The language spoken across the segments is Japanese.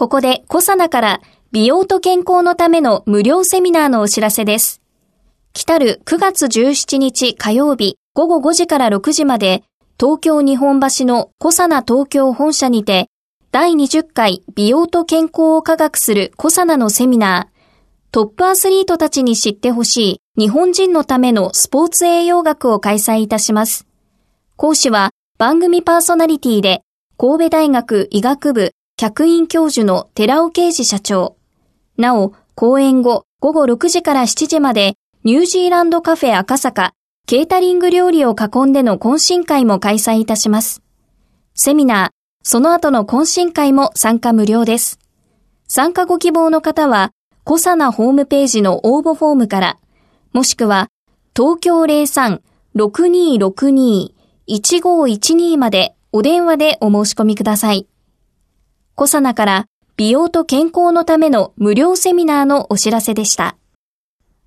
ここでコサナから美容と健康のための無料セミナーのお知らせです来る9月17日火曜日午後5時から6時まで東京日本橋のコサナ東京本社にて第20回美容と健康を科学するコサナのセミナートップアスリートたちに知ってほしい日本人のためのスポーツ栄養学を開催いたします。講師は番組パーソナリティで神戸大学医学部客員教授の寺尾啓治社長。なお、講演後午後6時から7時までニュージーランドカフェ赤坂ケータリング料理を囲んでの懇親会も開催いたします。セミナー、その後の懇親会も参加無料です。参加ご希望の方は、コサナホームページの応募フォームから、もしくは、東京03-6262-1512までお電話でお申し込みください。コサナから美容と健康のための無料セミナーのお知らせでした。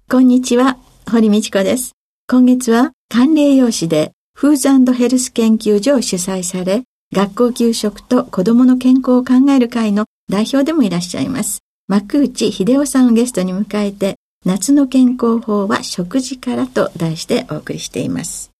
こんにちは、堀道子です。今月は管理栄養士でフーズヘルス研究所を主催され、学校給食と子供の健康を考える会の代表でもいらっしゃいます。幕内秀夫さんをゲストに迎えて、夏の健康法は食事からと題してお送りしています。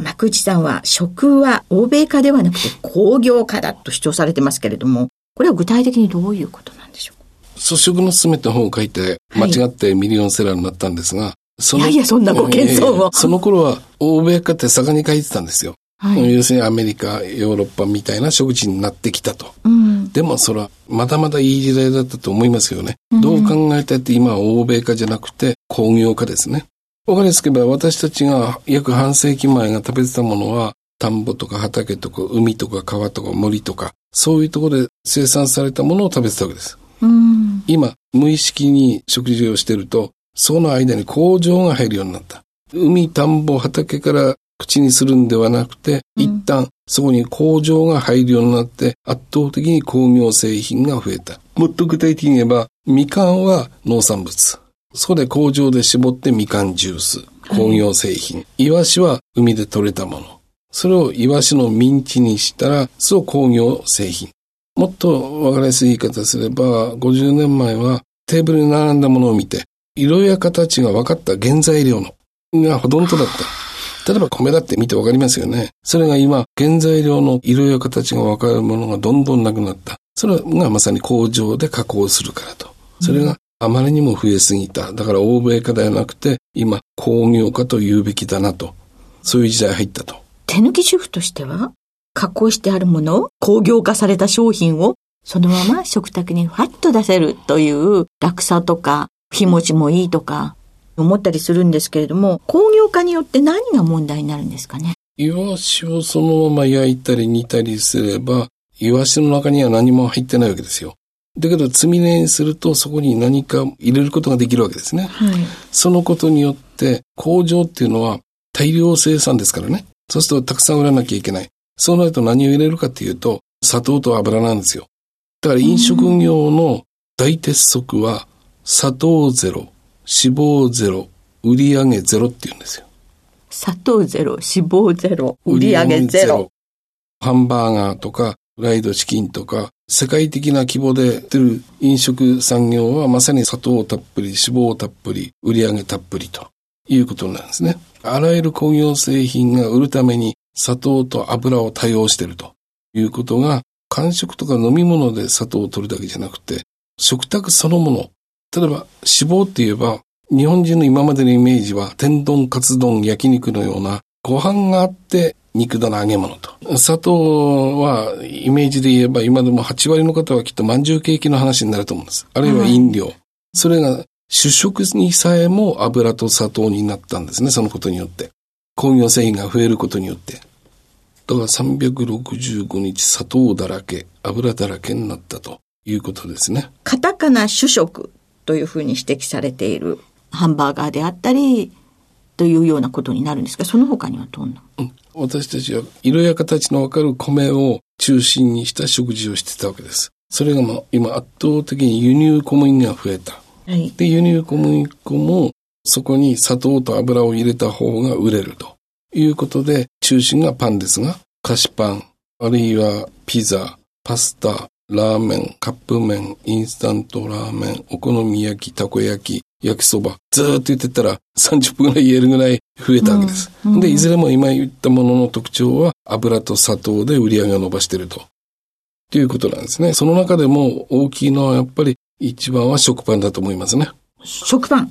幕内さんは食は欧米化ではなくて工業化だと主張されてますけれども、これは具体的にどういうことなんでしょう率食のすめた本を書いて、間違ってミリオンセラーになったんですが、そのいやいや、そんなご謙遜を。その頃は、欧米化って盛んに書いてたんですよ。はい、要するにアメリカ、ヨーロッパみたいな食事になってきたと。うん、でもそれはまだまだいい時代だったと思いますよね。うん、どう考えたって今は欧米化じゃなくて工業化ですね。わかりやすく言えば私たちが約半世紀前が食べてたものは田んぼとか畑とか海とか川とか森とかそういうところで生産されたものを食べてたわけです。うん、今無意識に食事をしてるとその間に工場が入るようになった。海、田んぼ、畑から口にするんではなくて、うん、一旦そこに工場が入るようになって、圧倒的に工業製品が増えた。もっと具体的に言えば、みかんは農産物。そこで工場で絞ってみかんジュース。工業製品。はい、イワシは海で採れたもの。それをイワシのミンチにしたら、そう工業製品。もっとわかりやすい言い方すれば、50年前はテーブルに並んだものを見て、色や形が分かった原材料のがほとんどだった。例えば米だって見て分かりますよね。それが今、原材料の色や形が分かるものがどんどんなくなった。それがまさに工場で加工するからと。それがあまりにも増えすぎた。だから欧米化ではなくて、今、工業化と言うべきだなと。そういう時代入ったと。手抜き主婦としては、加工してあるもの、工業化された商品をそのまま食卓にファッと出せるという楽さとか日持ちもいいとか思ったりするんですけれども、工業化によって何が問題になるんですかね？イワシをそのまま焼いたり煮たりすれば、イワシの中には何も入ってないわけですよ。だけど、積み値にするとそこに何か入れることができるわけですね。はい、そのことによって、工場っていうのは大量生産ですからね。そうするとたくさん売らなきゃいけない。そうなると何を入れるかっていうと、砂糖と油なんですよ。だから飲食業の大鉄則は砂糖ゼロ、脂肪ゼロ、売上ゼロって言うんですよ。砂糖ゼロ、脂肪ゼロ、売上ゼロ。ハンバーガーとか、フライドチキンとか、世界的な規模で出る飲食産業はまさに砂糖たっぷり、脂肪たっぷり、売り上げたっぷりということなんですね。あらゆる工業製品が売るために砂糖と油を多用しているということが、間食とか飲み物で砂糖を取るだけじゃなくて、食卓そのもの、例えば脂肪って言えば、日本人の今までのイメージは、天丼、カツ丼、焼肉のような、ご飯があって肉だな揚げ物と。砂糖は、イメージで言えば、今でも8割の方はきっと饅頭ケーキの話になると思うんです。あるいは飲料。それが主食にさえも油と砂糖になったんですね、そのことによって。工業製品が増えることによって。だから365日砂糖だらけ、油だらけになったと。いうことですね。カタカナ主食というふうに指摘されているハンバーガーであったり、というようなことになるんですが、その他にはどんな、うん、私たちは色や形のわかる米を中心にした食事をしてたわけです。それがまあ今圧倒的に輸入小麦が増えた。はい、で、輸入小麦粉もそこに砂糖と油を入れた方が売れるということで、中心がパンですが、菓子パン、あるいはピザ、パスタ、ラーメン、カップ麺、インスタントラーメン、お好み焼き、たこ焼き、焼きそば、ずーっと言ってたら30分ぐらい言えるぐらい増えたわけです。うんうん、で、いずれも今言ったものの特徴は油と砂糖で売り上げを伸ばしていると。ということなんですね。その中でも大きいのはやっぱり一番は食パンだと思いますね。食パン、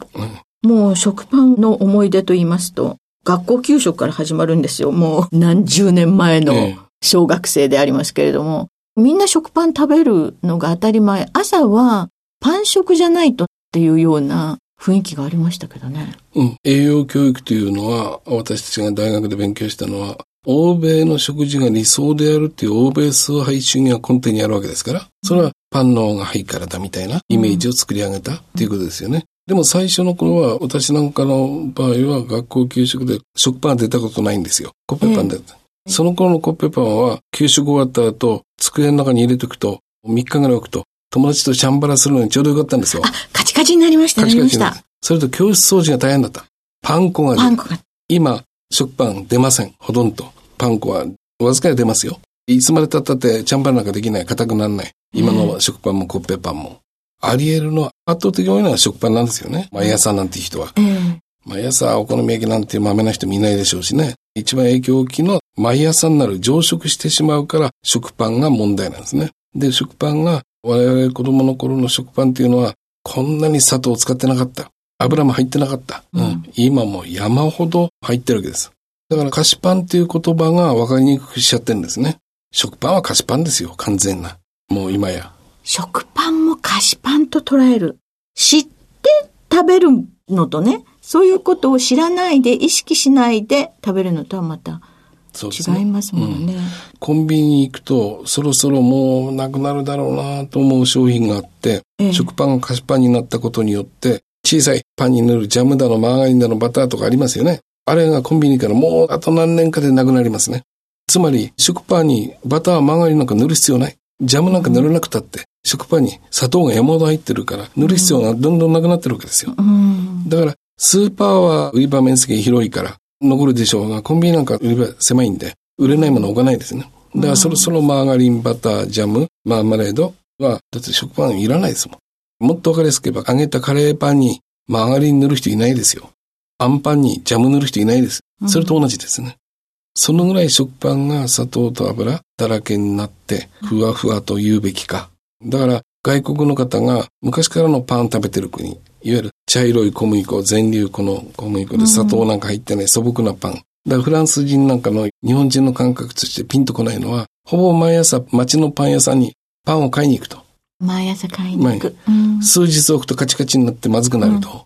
うん、もう食パンの思い出と言いますと、学校給食から始まるんですよ。もう何十年前の小学生でありますけれども。みんな食パン食べるのが当たり前。朝はパン食じゃないとっていうような雰囲気がありましたけどね。うん。栄養教育というのは、私たちが大学で勉強したのは、欧米の食事が理想であるっていう欧米崇拝主義が根底にあるわけですから、それはパンの方がいいからだみたいなイメージを作り上げたっていうことですよね。でも最初の頃は、私なんかの場合は学校給食で食パン出たことないんですよ。コッペパンで。えーその頃のコッペパンは、給食終わった後、机の中に入れておくと、3日ぐらい置くと、友達とシャンバラするのにちょうどよかったんですよ。あ、カチカチになりました、カチカチになった。それと教室掃除が大変だった。パン粉がパン粉が。今、食パン出ません。ほとんど。パン粉は、わずかに出ますよ。いつまで経ったってチャンバラなんかできない。硬くならない。今の食パンもコッペパンも。あり得るのは圧倒的に多いのは食パンなんですよね。毎朝なんて人は。えー、毎朝お好み焼きなんていう豆な人もいないでしょうしね。一番影響大きいのは毎朝になる増殖してしまうから食パンが問題なんですね。で、食パンが我々子供の頃の食パンっていうのはこんなに砂糖を使ってなかった。油も入ってなかった。うん、今も山ほど入ってるわけです。だから菓子パンっていう言葉が分かりにくくしちゃってるんですね。食パンは菓子パンですよ、完全な。もう今や。食パンも菓子パンと捉える。知って食べるのとね、そういうことを知らないで、意識しないで食べるのとはまた違いますもんね、ねうん、コンビニに行くと、そろそろもうなくなるだろうなと思う商品があって、ええ、食パンが菓子パンになったことによって、小さいパンに塗るジャムだのマーガリンだのバターとかありますよね。あれがコンビニからもうあと何年かでなくなりますね。つまり、食パンにバター、マーガリンなんか塗る必要ない。ジャムなんか塗らなくたって、食パンに砂糖が山ほど入ってるから、塗る必要がどんどんなくなってるわけですよ。だから、スーパーは売り場面積広いから残るでしょうが、コンビニなんか売り場狭いんで、売れないもの置かないですね。だからそろそろマーガリン、バター、ジャム、マーマレードは、だって食パンいらないですもん。もっとわかりやすく言えば、揚げたカレーパンにマーガリン塗る人いないですよ。あんパンにジャム塗る人いないです。それと同じですね。うん、そのぐらい食パンが砂糖と油だらけになって、ふわふわと言うべきか。だから、外国の方が昔からのパン食べてる国、いわゆる茶色い小麦粉、全粒粉の小麦粉で砂糖なんか入ってない素朴なパン。だからフランス人なんかの日本人の感覚としてピンとこないのは、ほぼ毎朝街のパン屋さんにパンを買いに行くと。毎朝買いに行く。数日置くとカチカチになってまずくなると。うん、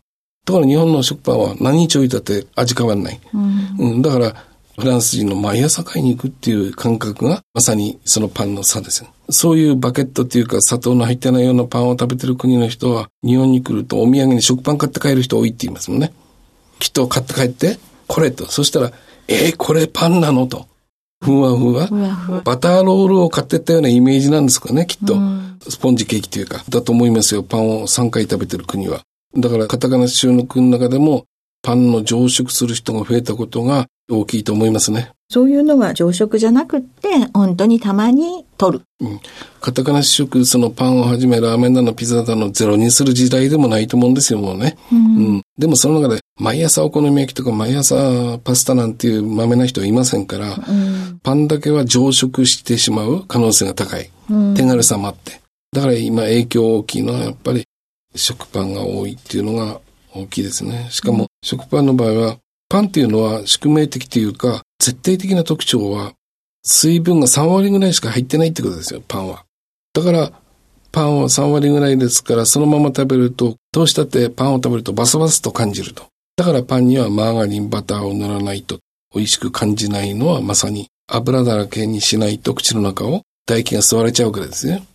ところ日本の食パンは何日置いたって味変わんない。うん、うん、だからフランス人の毎朝買いに行くっていう感覚がまさにそのパンの差ですよ。そういうバケットっていうか砂糖の入ってないようなパンを食べてる国の人は日本に来るとお土産に食パン買って帰る人多いって言いますもんね。きっと買って帰って、これと。そしたら、えー、これパンなのと。ふわふわ。ふわふわバターロールを買ってったようなイメージなんですかね、きっと。スポンジケーキというか、だと思いますよ。パンを3回食べてる国は。だから、カタカナ州の国の中でも、パンの増殖する人が増えたことが大きいと思いますね。そういうのは常食じゃなくって、本当にたまに取る。うん。カタカナ主食、そのパンをはじめラーメンだのピザだのゼロにする時代でもないと思うんですよ、もうね。うん、うん。でもその中で、毎朝お好み焼きとか毎朝パスタなんていう豆な人はいませんから、うん、パンだけは常食してしまう可能性が高い。うん、手軽さもあって。だから今影響大きいのはやっぱり食パンが多いっていうのが大きいですね。しかも食パンの場合はパンっていうのは宿命的というか、絶対的な特徴は、水分が3割ぐらいしか入ってないってことですよ、パンは。だから、パンは3割ぐらいですから、そのまま食べると、どうしたってパンを食べるとバサバサと感じると。だからパンにはマーガリン、バターを塗らないと美味しく感じないのはまさに油だらけにしないと口の中を唾液が吸われちゃうからですね。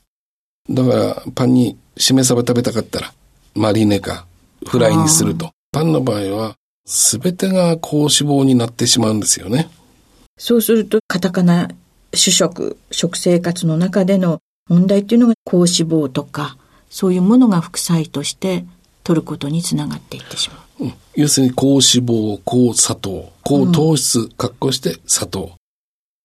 だからパンにしめ鯖食べたかったらマリネかフライにすると。パンの場合は全てが高脂肪になってしまうんですよね。そうするとカタカナ主食、食生活の中での問題っていうのが高脂肪とかそういうものが副菜として取ることにつながっていってしまう。うん、要するに高脂肪、高砂糖、高糖質、括弧して砂糖。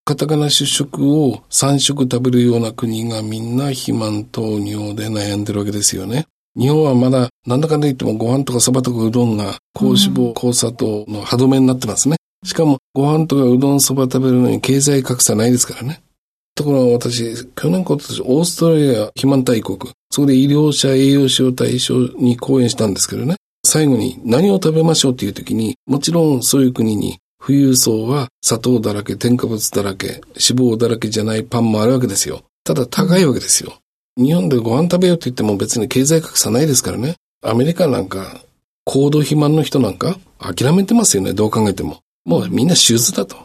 カタカナ主食を3食食べるような国がみんな肥満糖尿で悩んでるわけですよね。日本はまだなんだかんだ言ってもご飯とかそばとかうどんが高脂肪、高砂糖の歯止めになってますね。しかもご飯とかうどんそば食べるのに経済格差ないですからね。ところが私、去年今年、オーストラリア肥満大国、そこで医療者栄養士を対象に講演したんですけどね。最後に何を食べましょうっていう時に、もちろんそういう国に富裕層は砂糖だらけ、添加物だらけ、脂肪だらけじゃないパンもあるわけですよ。ただ高いわけですよ。日本でご飯食べようって言っても別に経済格差ないですからね。アメリカなんか、高度肥満の人なんか諦めてますよね、どう考えても。もうみんな手術だと。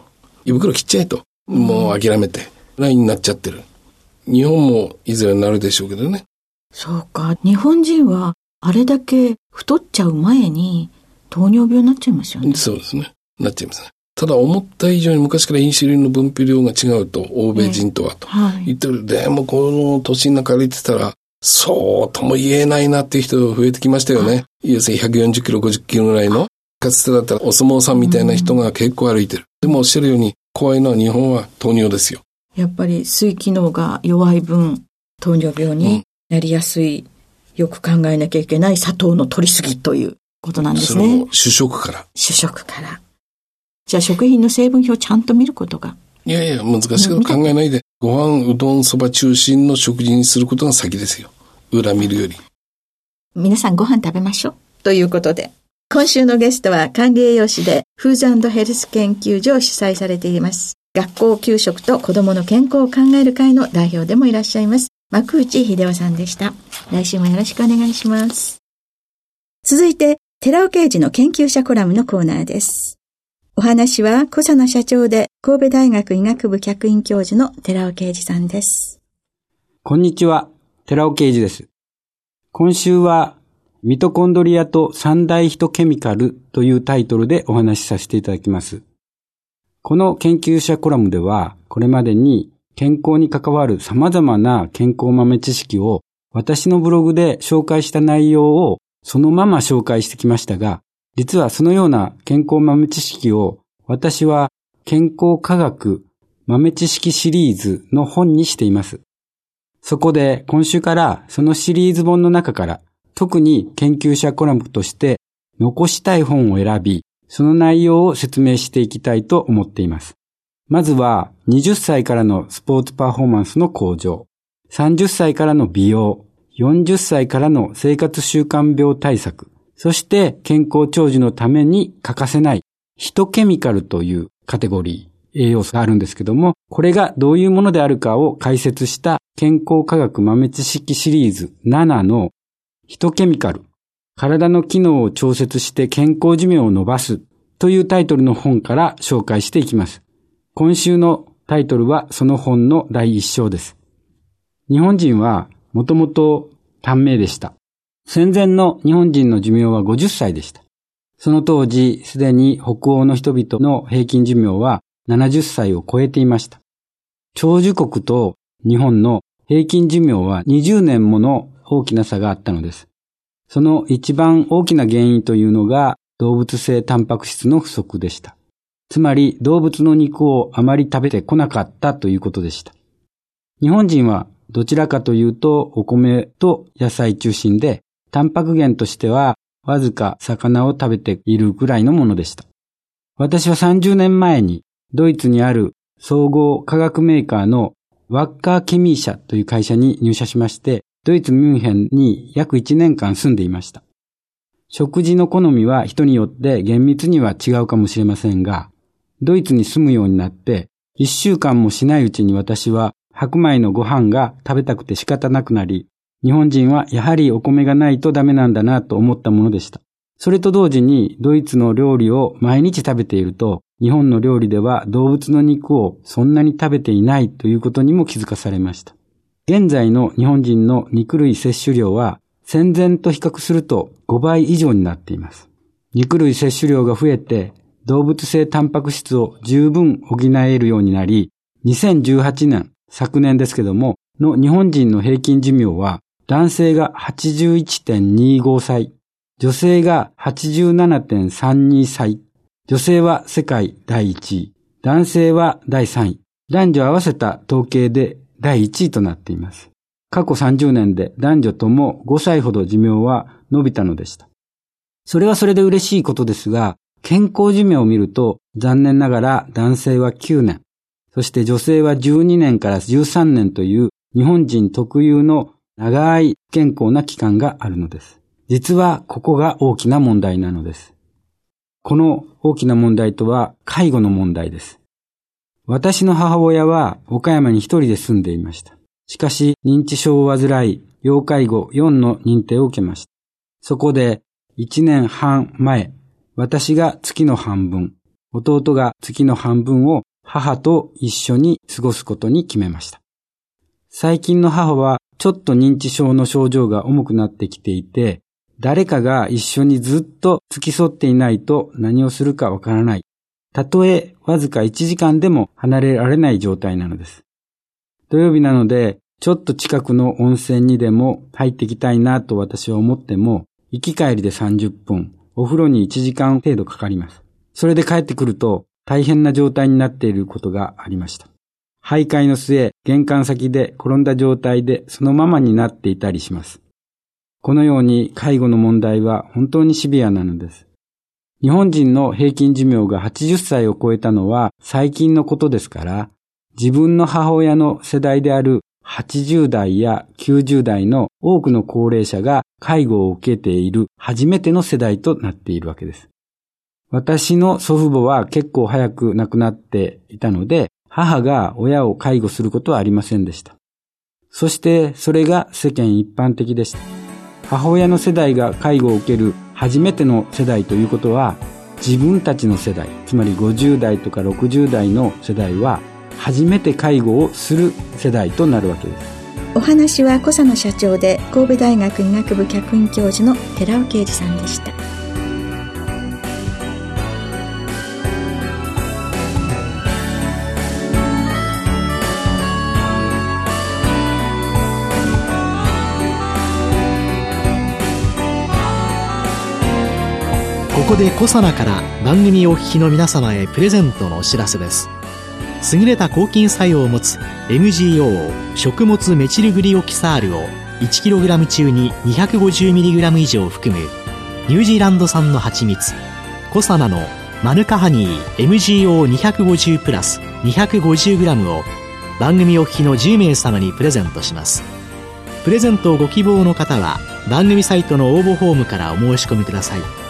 胃袋切っちゃえと。もう諦めて。ラインになっちゃってる。日本もいずれになるでしょうけどね。そうか。日本人はあれだけ太っちゃう前に糖尿病になっちゃいますよね。そうですね。なっちゃいますね。ただ思った以上に昔からインシュリンの分泌量が違うと、欧米人とはと、言ってる。でもこの年の中歩いてたら、そうとも言えないなっていう人増えてきましたよね。要するに140キロ、50キロぐらいの、かつてだったらお相撲さんみたいな人が結構歩いてる。でもおっしゃるように、怖いのは日本は糖尿ですよ。やっぱり水機能が弱い分、糖尿病になりやすい、よく考えなきゃいけない砂糖の取りすぎということなんですね。それも主食から。主食から。じゃあ食品の成分表をちゃんと見ることが。いやいや、難しいこと考えないで、ご飯、うどん、そば中心の食事にすることが先ですよ。裏見るより。皆さんご飯食べましょう。ということで。今週のゲストは管理栄養士でフーズヘルス研究所を主催されています。学校給食と子供の健康を考える会の代表でもいらっしゃいます。幕内秀夫さんでした。来週もよろしくお願いします。続いて、寺尾刑事の研究者コラムのコーナーです。お話は、小佐野社長で神戸大学医学部客員教授の寺尾啓二さんです。こんにちは、寺尾啓二です。今週は、ミトコンドリアと三大ヒトケミカルというタイトルでお話しさせていただきます。この研究者コラムでは、これまでに健康に関わる様々な健康豆知識を私のブログで紹介した内容をそのまま紹介してきましたが、実はそのような健康豆知識を私は健康科学豆知識シリーズの本にしています。そこで今週からそのシリーズ本の中から特に研究者コラムとして残したい本を選び、その内容を説明していきたいと思っています。まずは20歳からのスポーツパフォーマンスの向上、30歳からの美容、40歳からの生活習慣病対策、そして健康長寿のために欠かせないヒトケミカルというカテゴリー、栄養素があるんですけども、これがどういうものであるかを解説した健康科学豆知識シリーズ7のヒトケミカル、体の機能を調節して健康寿命を伸ばすというタイトルの本から紹介していきます。今週のタイトルはその本の第一章です。日本人はもともと短命でした。戦前の日本人の寿命は50歳でした。その当時、すでに北欧の人々の平均寿命は70歳を超えていました。長寿国と日本の平均寿命は20年もの大きな差があったのです。その一番大きな原因というのが動物性タンパク質の不足でした。つまり動物の肉をあまり食べてこなかったということでした。日本人はどちらかというとお米と野菜中心でタンパク源としてはわずか魚を食べているぐらいのものでした。私は30年前にドイツにある総合化学メーカーのワッカーケミー社という会社に入社しまして、ドイツミュンヘンに約1年間住んでいました。食事の好みは人によって厳密には違うかもしれませんが、ドイツに住むようになって、1週間もしないうちに私は白米のご飯が食べたくて仕方なくなり、日本人はやはりお米がないとダメなんだなと思ったものでした。それと同時にドイツの料理を毎日食べていると、日本の料理では動物の肉をそんなに食べていないということにも気づかされました。現在の日本人の肉類摂取量は戦前と比較すると5倍以上になっています。肉類摂取量が増えて動物性タンパク質を十分補えるようになり、2018年、昨年ですけども、の日本人の平均寿命は男性が81.25歳、女性が87.32歳、女性は世界第1位、男性は第3位、男女合わせた統計で第1位となっています。過去30年で男女とも5歳ほど寿命は伸びたのでした。それはそれで嬉しいことですが、健康寿命を見ると残念ながら男性は9年、そして女性は12年から13年という日本人特有の長い健康な期間があるのです。実はここが大きな問題なのです。この大きな問題とは介護の問題です。私の母親は岡山に一人で住んでいました。しかし認知症を患い、要介護4の認定を受けました。そこで1年半前、私が月の半分、弟が月の半分を母と一緒に過ごすことに決めました。最近の母はちょっと認知症の症状が重くなってきていて、誰かが一緒にずっと付き添っていないと何をするかわからない。たとえわずか1時間でも離れられない状態なのです。土曜日なので、ちょっと近くの温泉にでも入ってきたいなと私は思っても、行き帰りで30分、お風呂に1時間程度かかります。それで帰ってくると大変な状態になっていることがありました。徘徊の末、玄関先で転んだ状態でそのままになっていたりします。このように介護の問題は本当にシビアなのです。日本人の平均寿命が80歳を超えたのは最近のことですから、自分の母親の世代である80代や90代の多くの高齢者が介護を受けている初めての世代となっているわけです。私の祖父母は結構早く亡くなっていたので、母が親を介護することはありませんでした。そしてそれが世間一般的でした。母親の世代が介護を受ける初めての世代ということは、自分たちの世代、つまり50代とか60代の世代は、初めて介護をする世代となるわけです。お話は小佐野社長で神戸大学医学部客員教授の寺尾啓二さんでした。ここでコサナから番組お聞きの皆様へプレゼントのお知らせです。優れた抗菌作用を持つ MGO 食物メチルグリオキサールを 1kg 中に 250mg 以上含むニュージーランド産の蜂蜜コサナのマヌカハニー MGO250 プラス 250g を番組お聞きの10名様にプレゼントします。プレゼントをご希望の方は番組サイトの応募フォームからお申し込みください。